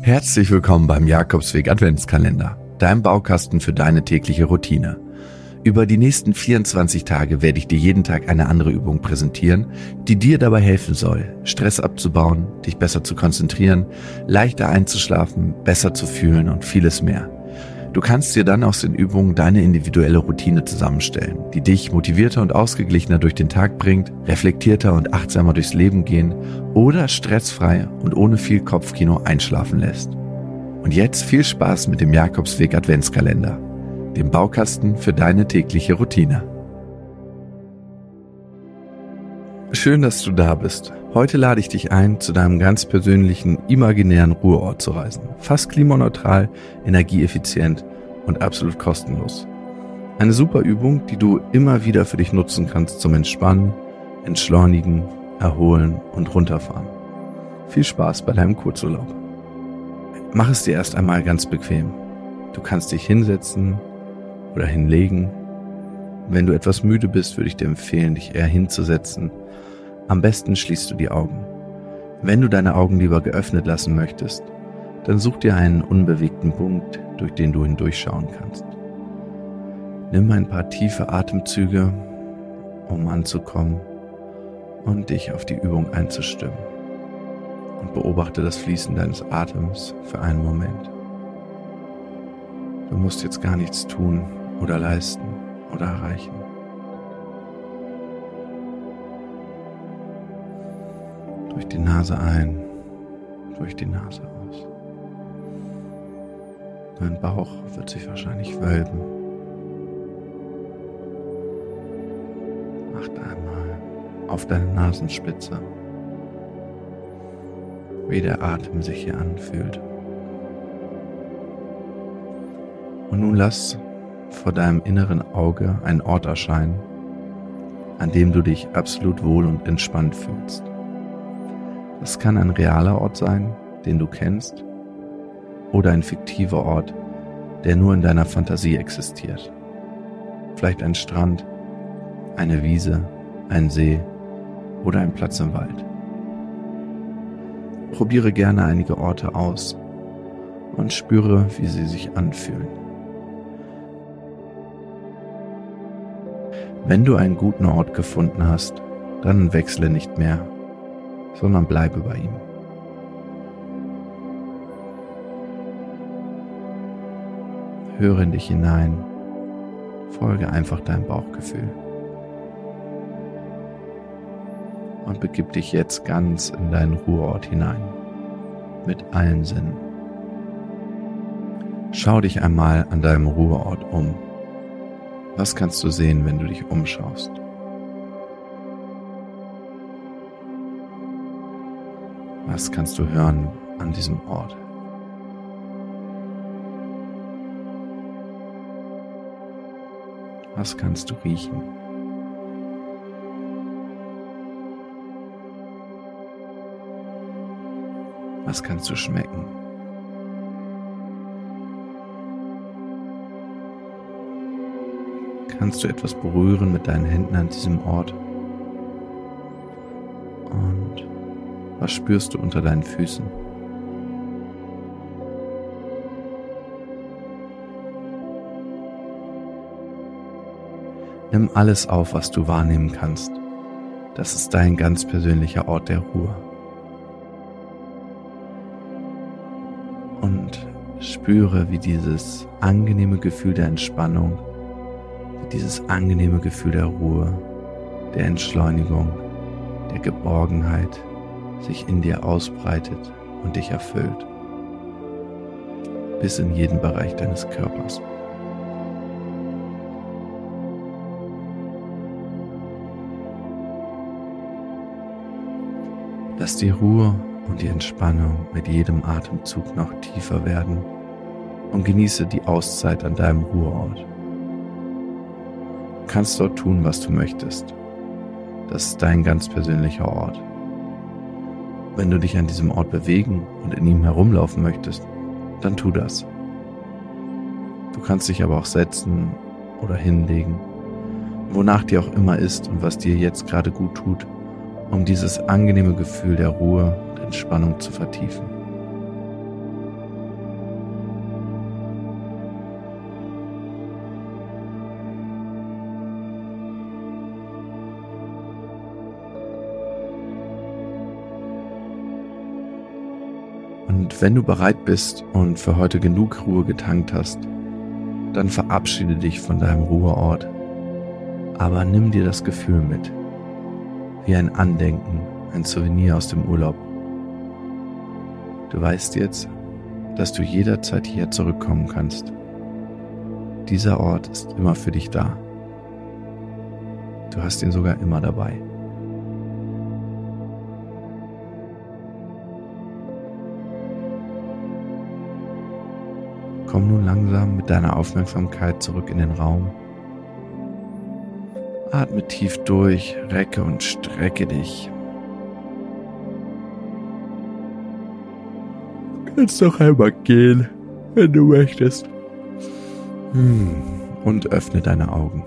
Herzlich willkommen beim Jakobsweg Adventskalender, deinem Baukasten für deine tägliche Routine. Über die nächsten 24 Tage werde ich dir jeden Tag eine andere Übung präsentieren, die dir dabei helfen soll, Stress abzubauen, dich besser zu konzentrieren, leichter einzuschlafen, besser zu fühlen und vieles mehr. Du kannst dir dann aus den Übungen deine individuelle Routine zusammenstellen, die dich motivierter und ausgeglichener durch den Tag bringt, reflektierter und achtsamer durchs Leben gehen oder stressfrei und ohne viel Kopfkino einschlafen lässt. Und jetzt viel Spaß mit dem Jakobsweg Adventskalender, dem Baukasten für deine tägliche Routine. Schön, dass du da bist. Heute lade ich dich ein, zu deinem ganz persönlichen imaginären Ruheort zu reisen. Fast klimaneutral, energieeffizient und absolut kostenlos. Eine super Übung, die du immer wieder für dich nutzen kannst zum Entspannen, Entschleunigen, Erholen und Runterfahren. Viel Spaß bei deinem Kurzurlaub. Mach es dir erst einmal ganz bequem. Du kannst dich hinsetzen oder hinlegen. Wenn du etwas müde bist, würde ich dir empfehlen, dich eher hinzusetzen am besten schließt du die Augen. Wenn du deine Augen lieber geöffnet lassen möchtest, dann such dir einen unbewegten Punkt, durch den du hindurchschauen kannst. Nimm ein paar tiefe Atemzüge, um anzukommen und dich auf die Übung einzustimmen. Und beobachte das Fließen deines Atems für einen Moment. Du musst jetzt gar nichts tun oder leisten oder erreichen. Durch die Nase ein, durch die Nase aus. Dein Bauch wird sich wahrscheinlich wölben. Achte einmal auf deine Nasenspitze, wie der Atem sich hier anfühlt. Und nun lass vor deinem inneren Auge einen Ort erscheinen, an dem du dich absolut wohl und entspannt fühlst. Es kann ein realer Ort sein, den du kennst, oder ein fiktiver Ort, der nur in deiner Fantasie existiert. Vielleicht ein Strand, eine Wiese, ein See oder ein Platz im Wald. Probiere gerne einige Orte aus und spüre, wie sie sich anfühlen. Wenn du einen guten Ort gefunden hast, dann wechsle nicht mehr sondern bleibe bei ihm. Höre in dich hinein, folge einfach deinem Bauchgefühl und begib dich jetzt ganz in deinen Ruheort hinein, mit allen Sinnen. Schau dich einmal an deinem Ruheort um. Was kannst du sehen, wenn du dich umschaust? Was kannst du hören an diesem Ort? Was kannst du riechen? Was kannst du schmecken? Kannst du etwas berühren mit deinen Händen an diesem Ort? Was spürst du unter deinen Füßen? Nimm alles auf, was du wahrnehmen kannst. Das ist dein ganz persönlicher Ort der Ruhe. Und spüre, wie dieses angenehme Gefühl der Entspannung, wie dieses angenehme Gefühl der Ruhe, der Entschleunigung, der Geborgenheit, sich in dir ausbreitet und dich erfüllt, bis in jeden Bereich deines Körpers. Lass die Ruhe und die Entspannung mit jedem Atemzug noch tiefer werden und genieße die Auszeit an deinem Ruheort. Du kannst dort tun, was du möchtest. Das ist dein ganz persönlicher Ort. Wenn du dich an diesem Ort bewegen und in ihm herumlaufen möchtest, dann tu das. Du kannst dich aber auch setzen oder hinlegen, wonach dir auch immer ist und was dir jetzt gerade gut tut, um dieses angenehme Gefühl der Ruhe und Entspannung zu vertiefen. Und wenn du bereit bist und für heute genug Ruhe getankt hast, dann verabschiede dich von deinem Ruheort. Aber nimm dir das Gefühl mit, wie ein Andenken, ein Souvenir aus dem Urlaub. Du weißt jetzt, dass du jederzeit hier zurückkommen kannst. Dieser Ort ist immer für dich da. Du hast ihn sogar immer dabei. Komm nun langsam mit deiner Aufmerksamkeit zurück in den Raum. Atme tief durch, recke und strecke dich. Du kannst doch einmal gehen, wenn du möchtest. Hm, und öffne deine Augen.